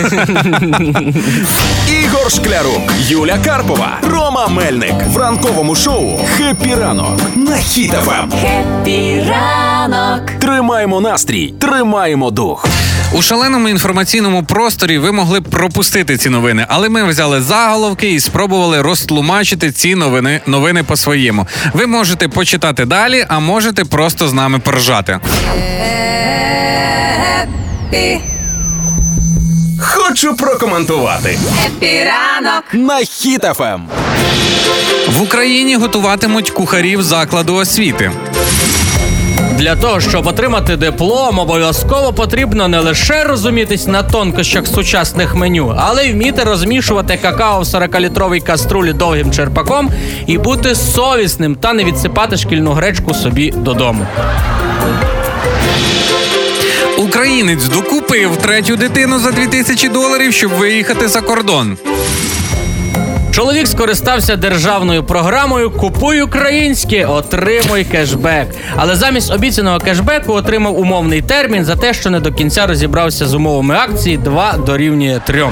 Ігор Шклярук, Юля Карпова, Рома Мельник в ранковому шоу «Хеппі ранок» на Хіт-ФМ. Хеппі ранок. Тримаємо настрій, тримаємо дух. У шаленому інформаційному просторі ви могли б пропустити ці новини, але ми взяли заголовки і спробували розтлумачити ці новини, новини по-своєму. Ви можете почитати далі, а можете просто з нами поржати. Хеппі. Хочу прокоментувати Хеппі ранок. на Хіт-ФМ. В Україні готуватимуть кухарів закладу освіти. Для того, щоб отримати диплом, обов'язково потрібно не лише розумітись на тонкощах сучасних меню, але й вміти розмішувати какао в 40-літровій каструлі довгим черпаком і бути совісним та не відсипати шкільну гречку собі додому. Українець докупив третю дитину за 2000 доларів, щоб виїхати за кордон. Чоловік скористався державною програмою Купуй українське, отримуй кешбек. Але замість обіцяного кешбеку отримав умовний термін за те, що не до кінця розібрався з умовами акції 2 дорівнює 3.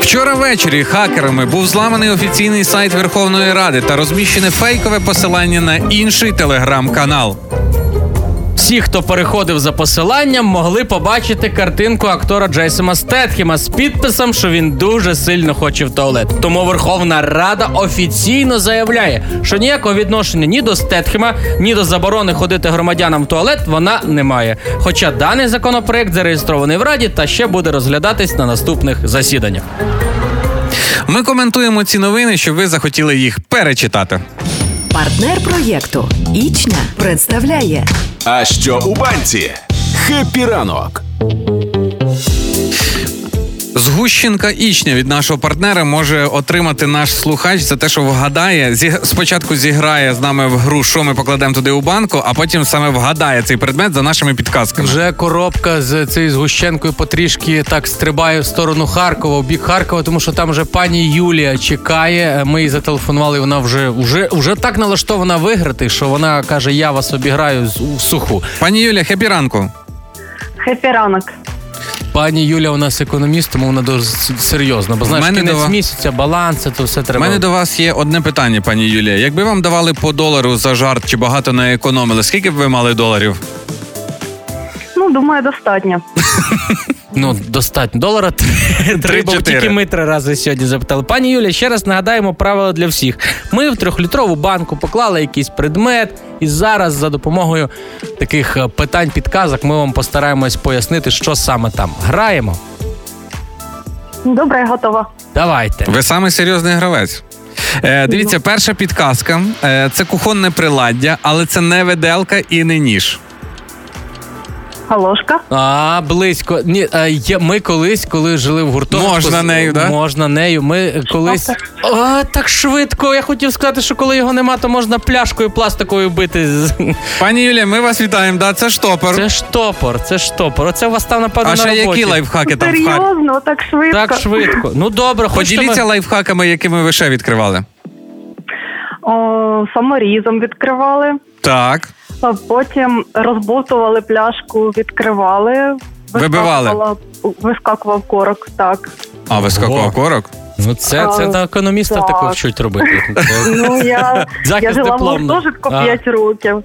Вчора ввечері хакерами був зламаний офіційний сайт Верховної Ради та розміщене фейкове посилання на інший телеграм-канал. Всі, хто переходив за посиланням, могли побачити картинку актора Джейсона Стетхема з підписом, що він дуже сильно хоче в туалет. Тому Верховна Рада офіційно заявляє, що ніякого відношення ні до Стетхема, ні до заборони ходити громадянам в туалет вона не має. Хоча даний законопроект зареєстрований в Раді та ще буде розглядатись на наступних засіданнях. Ми коментуємо ці новини, щоб ви захотіли їх перечитати. Партнер проєкту Ічня представляє А що у банці? Хеппі ранок. Згущенка Ічня від нашого партнера може отримати наш слухач за те, що вгадає. Зі... Спочатку зіграє з нами в гру, що ми покладемо туди у банку, а потім саме вгадає цей предмет за нашими підказками. Вже коробка з цією згущенкою потрошки так стрибає в сторону Харкова, в бік Харкова, тому що там вже пані Юлія чекає. Ми їй зателефонували. Вона вже, вже, вже так налаштована виграти, що вона каже: Я вас обіграю всуху. Пані Юля, хепі ранку. Хеппі ранок. Пані Юля у нас економіст, тому вона дуже серйозна. Бо знаєш, мене кінець до- місяця, баланс, то все треба. У мене до вас є одне питання, пані Юлія. Якби вам давали по долару за жарт чи багато не економили, скільки б ви мали доларів? Ну, думаю, достатньо. Ну, достатньо. Долара три, три, бо тільки ми три рази сьогодні запитали. Пані Юля, ще раз нагадаємо правила для всіх. Ми в трьохлітрову банку поклали якийсь предмет, і зараз за допомогою таких е, питань, підказок ми вам постараємось пояснити, що саме там. Граємо. Добре, готово. готова. Давайте. Ви самий серйозний гравець. Е, дивіться, перша підказка е, це кухонне приладдя, але це не виделка і не ніж. Галошка. А, близько. Ні, а, є, ми колись, коли жили в гуртожитку... Можна нею, да? Можна нею. Ми колись... О, так швидко. Я хотів сказати, що коли його нема, то можна пляшкою пластиковою бити. Пані Юлія, ми вас вітаємо. Да, це штопор. Це штопор, це штопор. Оце у вас там, напевно, а на роботі. які лайфхаки там в хаті? Серйозно, так швидко. Так швидко. Ну добре, хочете Поділіться ми... лайфхаками, якими ви ще відкривали. О, саморізом відкривали, Так. А потім розбовтували пляшку, відкривали. Вибивали? вискакувала- Вискакував корок, так. А, вискакував Ого. корок? Ну це, це А, на економіста так. такого вчуть робити. Ну, я, я жила в гуртожитку 5 років.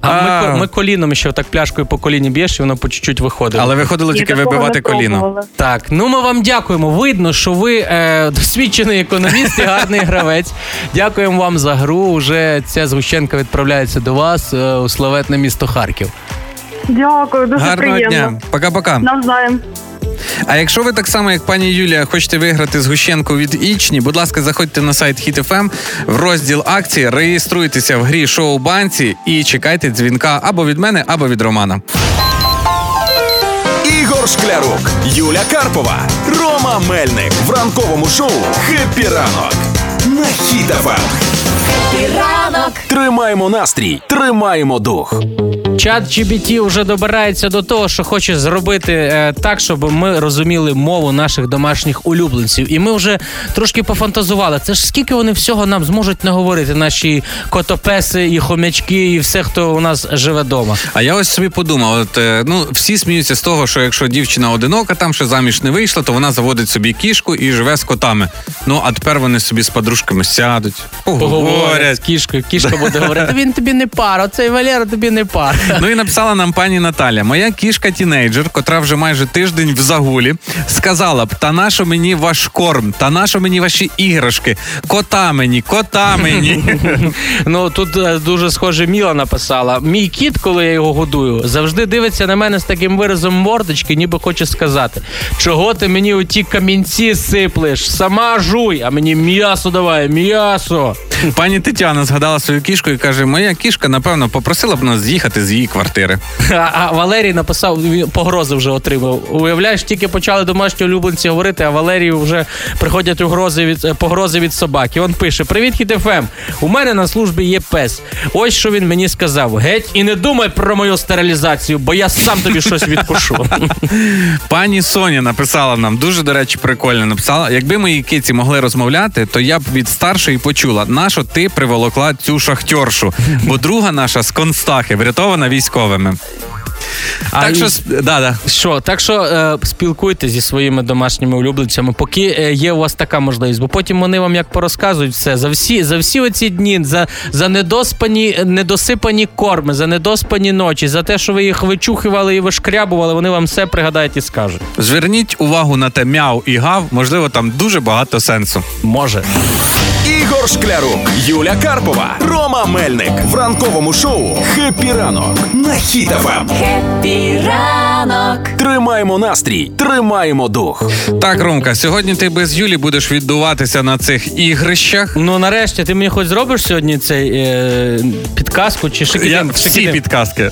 А ми, ми коліном ще так пляшкою по коліні б'єш, і воно по чуть-чуть виходить. Але виходило тільки вибивати коліно. Так, ну ми вам дякуємо. Видно, що ви е, досвідчений економіст і гарний гравець. Дякуємо вам за гру. Уже ця згущенка відправляється до вас е, у славетне місто Харків. Дякую, дуже Гарного приємно. дня. Пока-пока. Навзаєм. А якщо ви так само, як пані Юлія, хочете виграти згущенку від Ічні, будь ласка, заходьте на сайт HitFM в розділ акції, реєструйтеся в грі «Шо у банці» і чекайте дзвінка або від мене, або від Романа. Ігор Шклярук, Юля Карпова, Рома Мельник в ранковому шоу «Хеппі ранок» на Хіт-ФМ. Ранок Тримаємо настрій, тримаємо дух. Чат GBT вже добирається до того, що хоче зробити е, так, щоб ми розуміли мову наших домашніх улюбленців. І ми вже трошки пофантазували. Це ж скільки вони всього нам зможуть наговорити, наші котопеси і хомячки, і все, хто у нас живе вдома. А я ось собі подумав: от е, ну всі сміються з того, що якщо дівчина одинока, там ще заміж не вийшла, то вона заводить собі кішку і живе з котами. Ну а тепер вони собі з подружками сядуть, Поговорять поговорять. кішкою. Кішка буде говорити, він тобі не пара, оцей Валера тобі не пара. Ну і написала нам пані Наталя: моя кішка тінейджер, котра вже майже тиждень в загулі, сказала б: та нащо мені ваш корм, та нащо мені ваші іграшки, кота мені, кота мені. Ну тут е, дуже схоже Міла написала. Мій кіт, коли я його годую, завжди дивиться на мене з таким виразом мордочки, ніби хоче сказати, чого ти мені у ті камінці сиплеш? Сама жуй, а мені м'ясо давай, м'ясо. Пані Тетяна згадала свою кішку і каже: Моя кішка, напевно, попросила б нас з'їхати з її квартири. А, а Валерій написав, він погрози вже отримав. Уявляєш, тільки почали домашні улюбленці говорити, а Валерію вже приходять угрози від е, погрози від собаки. Він пише: Привіт, хітефем. У мене на службі є пес. Ось що він мені сказав: геть і не думай про мою стерилізацію, бо я сам тобі щось відкушу. Пані Соня написала нам дуже, до речі, прикольно. Написала: якби мої киці могли розмовляти, то я б від старшої почула, нащо ти приволокла цю шахтьоршу, бо друга наша з Констахи врятована військовими. А так і- що да, да. Що, так що е, спілкуйтесь зі своїми домашніми улюбленцями, поки е, є у вас така можливість, бо потім вони вам як порозказують все за всі за всі оці дні, за, за недоспані, недосипані корми, за недоспані ночі, за те, що ви їх вичухували і вишкрябували, вони вам все пригадають і скажуть. Зверніть увагу на те мяу і гав, можливо, там дуже багато сенсу. Може. Ігор Шклярук, Юля Карпова, Рома Мельник в ранковому шоу «Хеппі ранок» на Хіт-ФМ. Хеппі ранок Тримаємо настрій, тримаємо дух. Так, Ромка, сьогодні ти без Юлі будеш віддуватися на цих ігрищах. Ну нарешті ти мені хоч зробиш сьогодні цей е, підказку чи Я шикідем? всі підказки.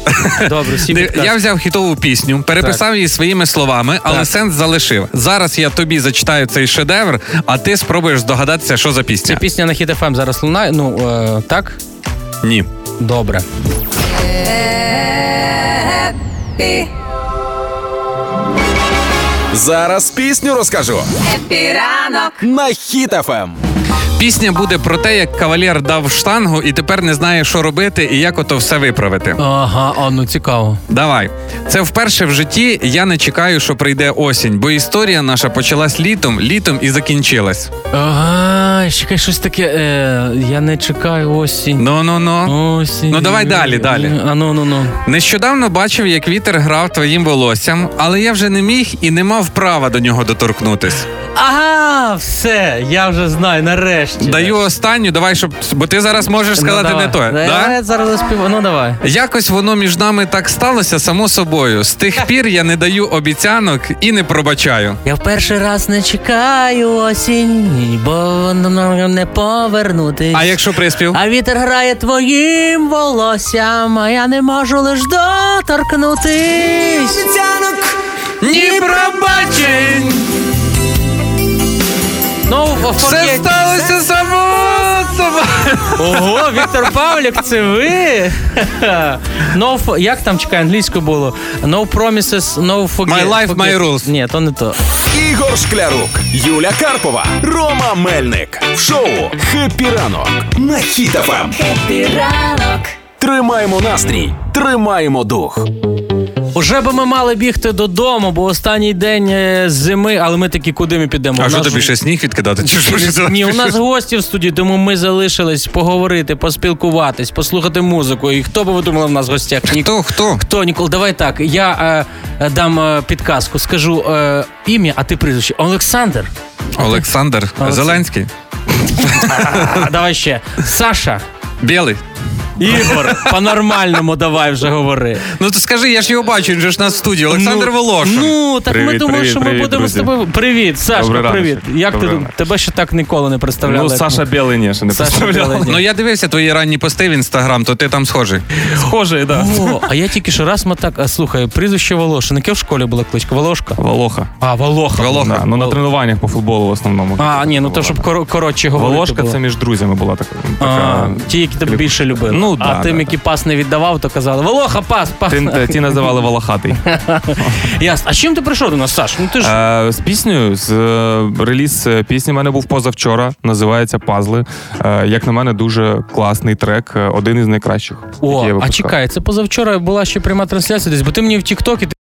Добре, всі підказки. Я взяв хітову пісню, переписав її своїми словами, але Так. сенс залишив. Зараз я тобі зачитаю цей шедевр, а ти спробуєш здогадатися, що за пісня. Пісня на Хіт ФМ зараз лунає. Ну е, так? Ні. Добре. Хеппі Зараз пісню розкажу Хеппі ранок на Хіт-ФМ. Пісня буде про те, як кавалер дав штангу і тепер не знає, що робити і як ото все виправити. Ага, а ну цікаво. Давай. Це вперше в житті я не чекаю, що прийде осінь, бо історія наша почалась літом, літом і закінчилась. Ага, чекай, щось таке. Е, я не чекаю осінь. Ну ну ну. Осінь. Ну, давай далі, далі. А ну ну ну. Нещодавно бачив, як вітер грав твоїм волоссям, але я вже не міг і не мав права до нього доторкнутись. Ага, все, я вже знаю, нарешті. Нарешті. Даю останню, давай, щоб. Бо ти зараз можеш сказати ну, не то. Да? Да? Я зараз заспіваю. Ну давай. Якось воно між нами так сталося, само собою. З тих пір я не даю обіцянок і не пробачаю. Я в перший раз не чекаю осінь, бо воно не повернутись. А якщо приспів? А вітер грає твоїм волоссям, а я не можу лиш доторкнутись. Обіцянок Ні пробачень! Ну, Все forget. сталося само собою. Ого, Віктор Павлік, це ви? No, як там чекай, англійською було? No promises, no forget. My life, forget. my rules. Ні, то не то. Ігор Шклярук, Юля Карпова, Рома Мельник. В шоу «Хеппі ранок» на Ем. Хіт-ФМ. Хеппі ранок. Тримаємо настрій, тримаємо дух. Уже би ми мали бігти додому, бо останній день е, зими, але ми такі, куди ми підемо? А У що нас тобі ще сніг відкидати? Чи що? Ні, у нас гості в студії, тому ми залишились поговорити, поспілкуватись, послухати музику. І хто би ви думали в нас в гостях? Ні, Хто, хто? Хто, Нікол, давай так. Я е, дам е, підказку, скажу е, ім'я, а ти прізвище. Олександр. Олександр Зеленський. Давай ще. Саша. Білий. Ігор, по-нормальному давай вже говори. Ну то скажи, я ж його бачу, він же ж нас в студії. Олександр ну, Волошин. Ну, так ми Привіт, думали, привіт, що ми привіт, будемо з друзі. тобою. Привіт, Сашка, Добрий привіт. Як ти Добрий дум- тебе ще так ніколи не представляли? Ну, як Саша. Білий, ні, ще не Саша представляв. Білий. Ну я дивився твої ранні пости в інстаграм, то ти там схожий. Схожий, да. О, а я тільки що раз ми так, а, слухай, прізвище Волошин. Яке в школі була кличка? Волошка? Волоха. А, Волоха. Волоха. Да, ну на тренуваннях по футболу в основному. А, ні, ну то щоб коро- коротше говорити. Волошка було. це між друзями була така. А, така ті, які тебе більше любили. Ну, а да, тим, да, які пас не віддавав, то казали: Волоха, пас, пас. Ті, ті називали Волохатий. Ясно. А чим ти прийшов до нас, Саш? Ну ти ж. Е, з піснею, з е, реліз е, пісні в мене був позавчора. Називається Пазли. Е, як на мене, дуже класний трек, е, один із найкращих. О, а чекай, це позавчора була ще пряма трансляція десь, бо ти мені в Тіктокі ти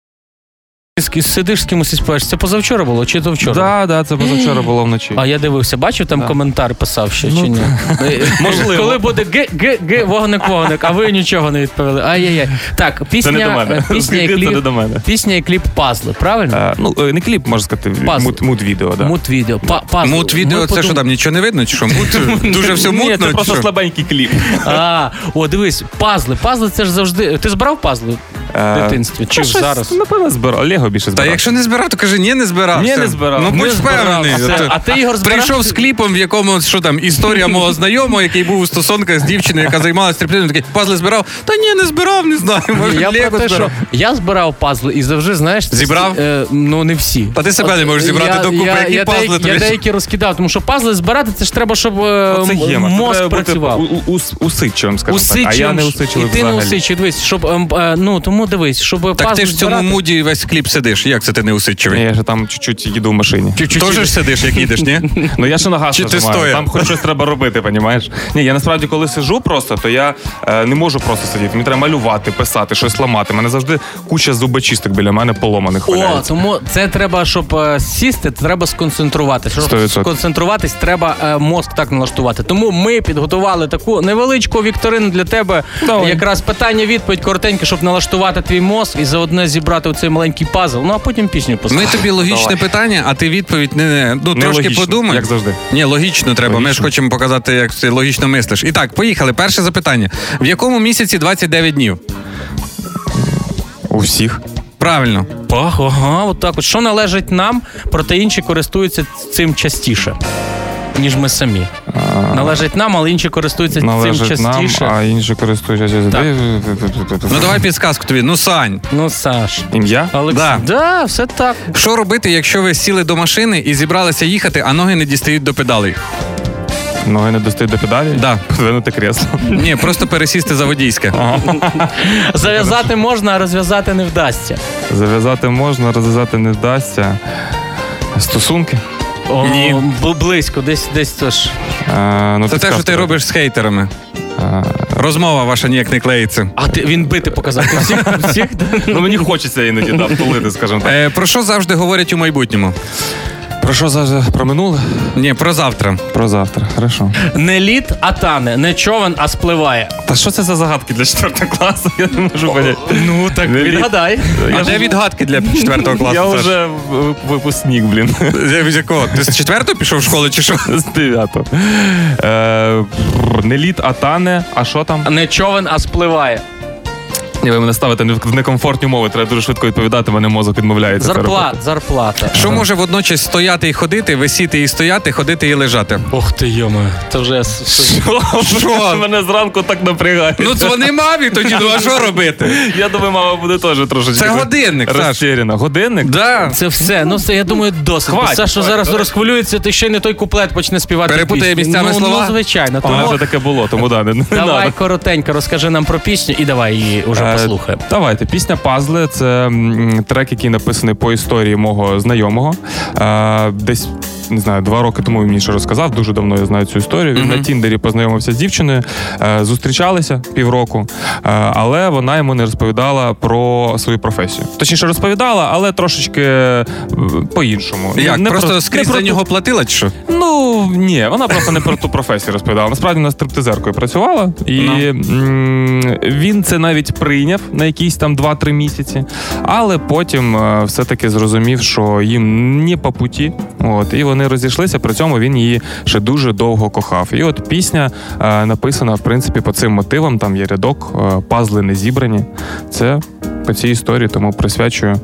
з- сидиш з кимось і спаєш. Це позавчора було, чи то вчора? Да, да, це позавчора було вночі. А я дивився, бачив там Да. коментар писав ще Ну, чи ні? Можливо. Коли буде г, г, г, вогник, вогник, а ви нічого не відповіли. Ай-яй-яй. Так, пісня, Це не до мене. е, пісня і Це не кліп. до мене. Пісня і кліп пазли, правильно? Е, ну, е, не кліп, можна сказати, мут, мут відео, да. Мут відео. Па- Мут відео, Ми це що там нічого не видно, чи що? Мут дуже все Ні, мутно. це просто слабенький кліп. А, о, дивись, пазли. Пазли це ж завжди. Ти збирав пазли в Е, дитинстві? Чи зараз? Напевно, збирав. Лего більше Та якщо не збирав, то кажи, ні, не збирав. Ні, не збирав. Ну будь впевнений. збирав. А ти, Ігор, збирав? Прийшов з кліпом, в якому що там історія мого знайомого, який був у стосунках з дівчиною, яка займалася стриптизом, такий пазли збирав. Та ні, не збирав, не знаю. Може, Я про те, що збирав. я збирав пазли і завжди, знаєш, Зібрав? Е, ну не всі. Та ти себе не можеш зібрати Я- докупи, я, які я, пазли деякі, я тобі? деякі розкидав, тому що пазли збирати це ж треба, щоб е, Оце Це мозк працював. Усидчивим, скажімо так. А я не і ти не взагалі. дивись, щоб ем, е, ну тому дивись, щоб Так ти ж в цьому муді весь кліп сидиш. Як це ти не усидчивий? Я ж там чуть-чуть їду в машині. Теж ж сидиш, як їдеш, ні? Ну я ще на газ Чи ти нажимаю. стоя? Там хоч щось треба робити, понімаєш? Ні, я насправді, коли сижу просто, то я е, не можу просто сидіти. Мені треба малювати, писати, щось ламати. У мене завжди куча зубочисток біля мене поломаних О, валяється. тому це треба, щоб е, сісти, треба сконцентруватися. Щоб 100%. сконцентруватись, треба е, мозк так налаштувати. Тому ми підготували таку невеличку вікторину для тебе. Давай. Якраз питання-відповідь коротеньке, щоб налаштувати твій мозк і заодно зібрати оцей маленький пазл. Ну а потім пісню Ми тобі логічне питання, а ти відповідь не, не ну трошки Нелогічно, подумай. як завжди. Ні, логічно треба. Ми ж хочемо показати, як ти логічно мислиш. І так, поїхали. Перше запитання: в якому місяці 29 днів? У всіх. Правильно. Ага, от так от. Що належить нам, проте інші користуються цим частіше, ніж ми самі. Належить нам, але інші користуються цим Належить нам, частіше. а інші користуються. Так. Ну давай підсказку тобі. Ну, Сань, Ну, Саш. Ім'я? Олекс... Да. да, все так. що робити, якщо ви сіли до машини і зібралися їхати, а ноги не дістають до педалей? Ноги не достають до педалі? Да. Подвинути кресло. Ні, просто пересісти за водійське. Зав'язати можна, а розв'язати не вдасться. Зав'язати можна, розв'язати не вдасться. Стосунки? О, Ні. бл- Близько, десь десь тож. Е, ну, Це те, що ти робиш з хейтерами. Е, Розмова ваша ніяк не клеїться. А ти він бити показав. Ти всіх, всіх? Ну мені хочеться іноді да, втулити, скажімо так. Е, про що завжди говорять у майбутньому? Про що зараз? Про минуле? Ні, про завтра. Про завтра. Хорошо. Не лід, а тане, не човен, а спливає. Та що це за загадки для 4 класу? Я не можу поняти. Ну так Не відгадай. А де відгадки для четвертого класу? Я вже випускник, блін. З якого? Ти з четвертого пішов в школу чи що? З дев'ятого. Е, Не лід, а тане. А що там? Не човен, а спливає. Ні, ви мене ставите не в некомфортні умови, треба дуже швидко відповідати, мене мозок відмовляється. Зарплат, зарплата. Що може водночас стояти і ходити, висіти і стояти, ходити і лежати? Ох ти йома. Це вже Що? Мене зранку так напрягає. Ну дзвони мамі тоді, ну а що робити? Я думаю, мама буде теж трошечки. Це годинник, Саш. розтеряна. Годинник? Да. Це все. Ну це я думаю, досить. Саша зараз розхвилюється, ти ще й не той куплет почне співати. Перепутає місцями ну, слова? Ну, звичайно. А, Тому вже таке було, тому да, не, не давай надо. коротенько розкажи нам про пісню і давай її уже послухаємо. Давайте. Пісня Пазли це трек, який написаний по історії мого знайомого. Е, Десь. Не знаю, два роки тому він мені ще розказав. Дуже давно я знаю цю історію. Він на Тіндері познайомився з дівчиною, е, зустрічалися півроку, е, але вона йому не розповідала про свою професію. Точніше, розповідала, але трошечки е, по-іншому. Як? Не Просто про- скрізь не за ту- нього платила чи що? Ну ні, вона просто не про ту професію розповідала. Насправді вона стриптизеркою працювала, і м, він це навіть прийняв на якісь там 2-3 місяці, але потім е, все-таки зрозумів, що їм не по путі. От, і вони розійшлися. При цьому він її ще дуже довго кохав. І от пісня е, написана, в принципі, по цим мотивам. Там є рядок, е, пазли не зібрані. Це. По цій історії, тому присвячую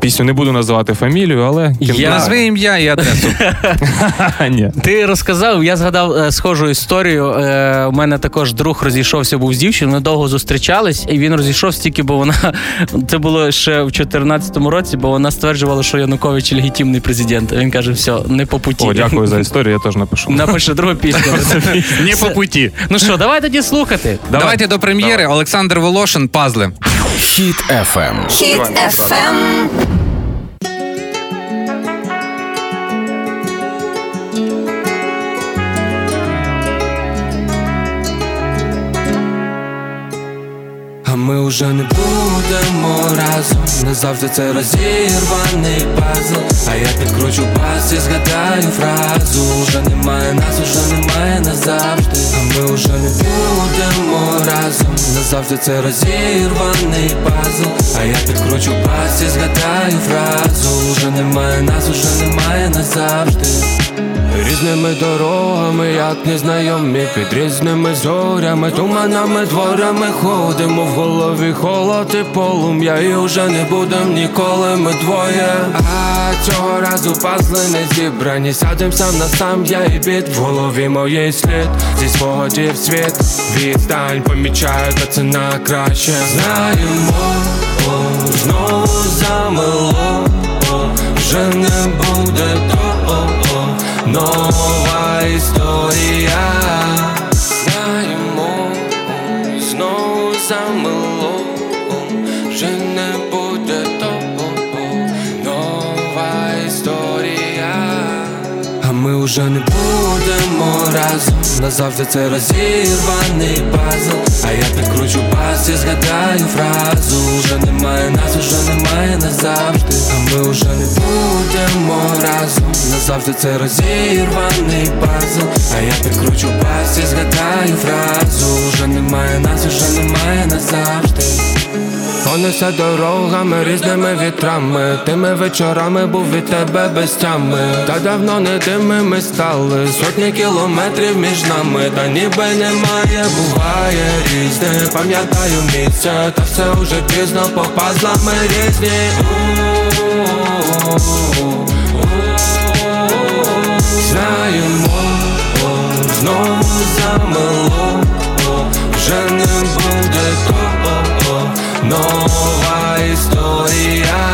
пісню. Не буду називати фамілію, але Я- Назви ім'я і адресу. ні. Ти розказав, я згадав е, схожу історію. Е, у мене також друг розійшовся, був з дівчиною, вони довго зустрічались, і він розійшовся тільки, бо вона це було ще в 2014 році, бо вона стверджувала, що Янукович легітимний президент. Він каже, все, не по путі. О, дякую за історію, я теж напишу. Напише другу пісню. Не по путі. Ну що, давай тоді слухати. Давайте до прем'єри. Олександр Волошин, пазли. Хіт FM. Хіт FM. Ми вже не будемо разом. Назавжди це розірваний пазл. А я підкручу бас і згадаю фразу. Уже немає нас, уже немає назавжди. А ми вже не будемо разом. Назавжди це розірваний пазл. А я підкручу бас і згадаю фразу. Уже немає нас, уже немає назавжди Різними дорогами, як незнайомі, під різними зорями, туманами, дворами ходимо в голові холод і полум'я, і вже не будем ніколи ми двоє. А цього разу пазли не зібрані. Сядем сам на сам, я і біт в голові моїй слід зі спогадів світ. Відстань помічаю, та це на краще. Знаємо, о, знову замело, Назавжди це розірваний пазл. А я підкручу бас і згадаю фразу. Уже немає нас, уже немає назавжди. А ми уже не будемо разом. Назавжди це розірваний пазл. А я підкручу бас і згадаю фразу. Уже немає нас, уже немає назавжди Понесе дорогами, різними вітрами, тими вечорами був від тебе без тями. Та давно не тими ми стали, сотні кілометрів між нами, та ніби немає, буває різне. Пам'ятаю місце, та все уже пізно по пазлами різні. Знаємо, знову замело, вже не нова історія.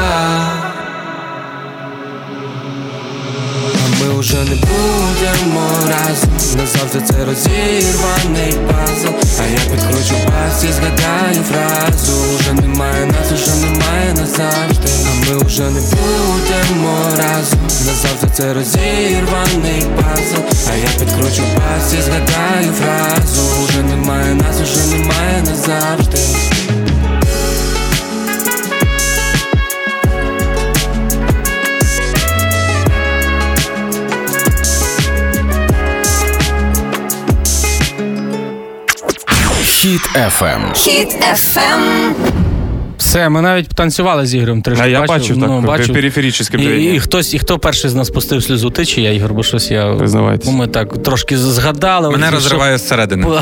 А ми вже не будемо разом. Назавжди це розірваний пазл. А я підкручу бас і згадаю фразу. Уже немає нас, уже немає назавжди А ми вже не будемо разом. Назавжди це розірваний пазл. А я підкручу бас і згадаю фразу. Уже немає нас, уже немає назавжди FM. Хіт ефем. Все, ми навіть танцювали з Ігорем трішки. А я бачив так, ну, бачив. периферічним І, і, хтось, і хто перший з нас пустив сльозу, ти чи я, Ігор, бо щось я. Признавайтесь. Ми так трошки згадали. Мене розриває зсередини.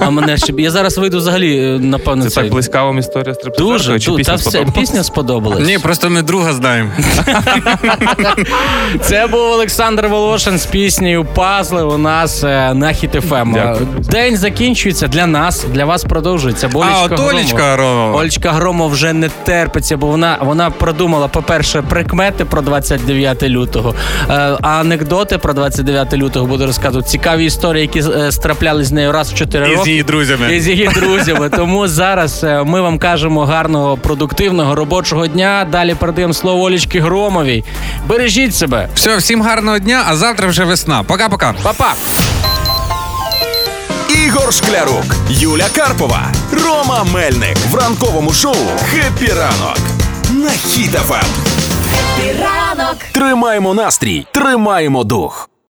А мене ще. Я зараз вийду взагалі, е, напевно, Це цей- так близька вам історія стриптизеркою, Дуже, чи ду- пісня та все, сподобалась? пісня сподобалась. Ні, просто ми друга знаємо. Це був Олександр Волошин з піснею Пазли у нас е, на Хіт-ФМ. День закінчується для нас, для вас продовжується. Бо А, Олечка от Олечка Громова. Олечка Громова вже не терпиться, бо вона, вона продумала, по-перше, прикмети про 29 лютого, е, а анекдоти про 29 лютого буде розказувати. Цікаві історії, які е, страплялись з нею раз в 4 І з її друзями. І з її друзями. Тому зараз е, ми вам кажемо гарного, продуктивного робочого дня. Далі передаємо слово Олічки Громовій. Бережіть себе. Все, всім гарного дня, а завтра вже весна. Пока-пока. Па-па! Ігор Шклярук, Юля Карпова, Рома Мельник в ранковому шоу «Хеппі ранок» на Хіт ФМ. Ранок. Тримаємо настрій, тримаємо дух.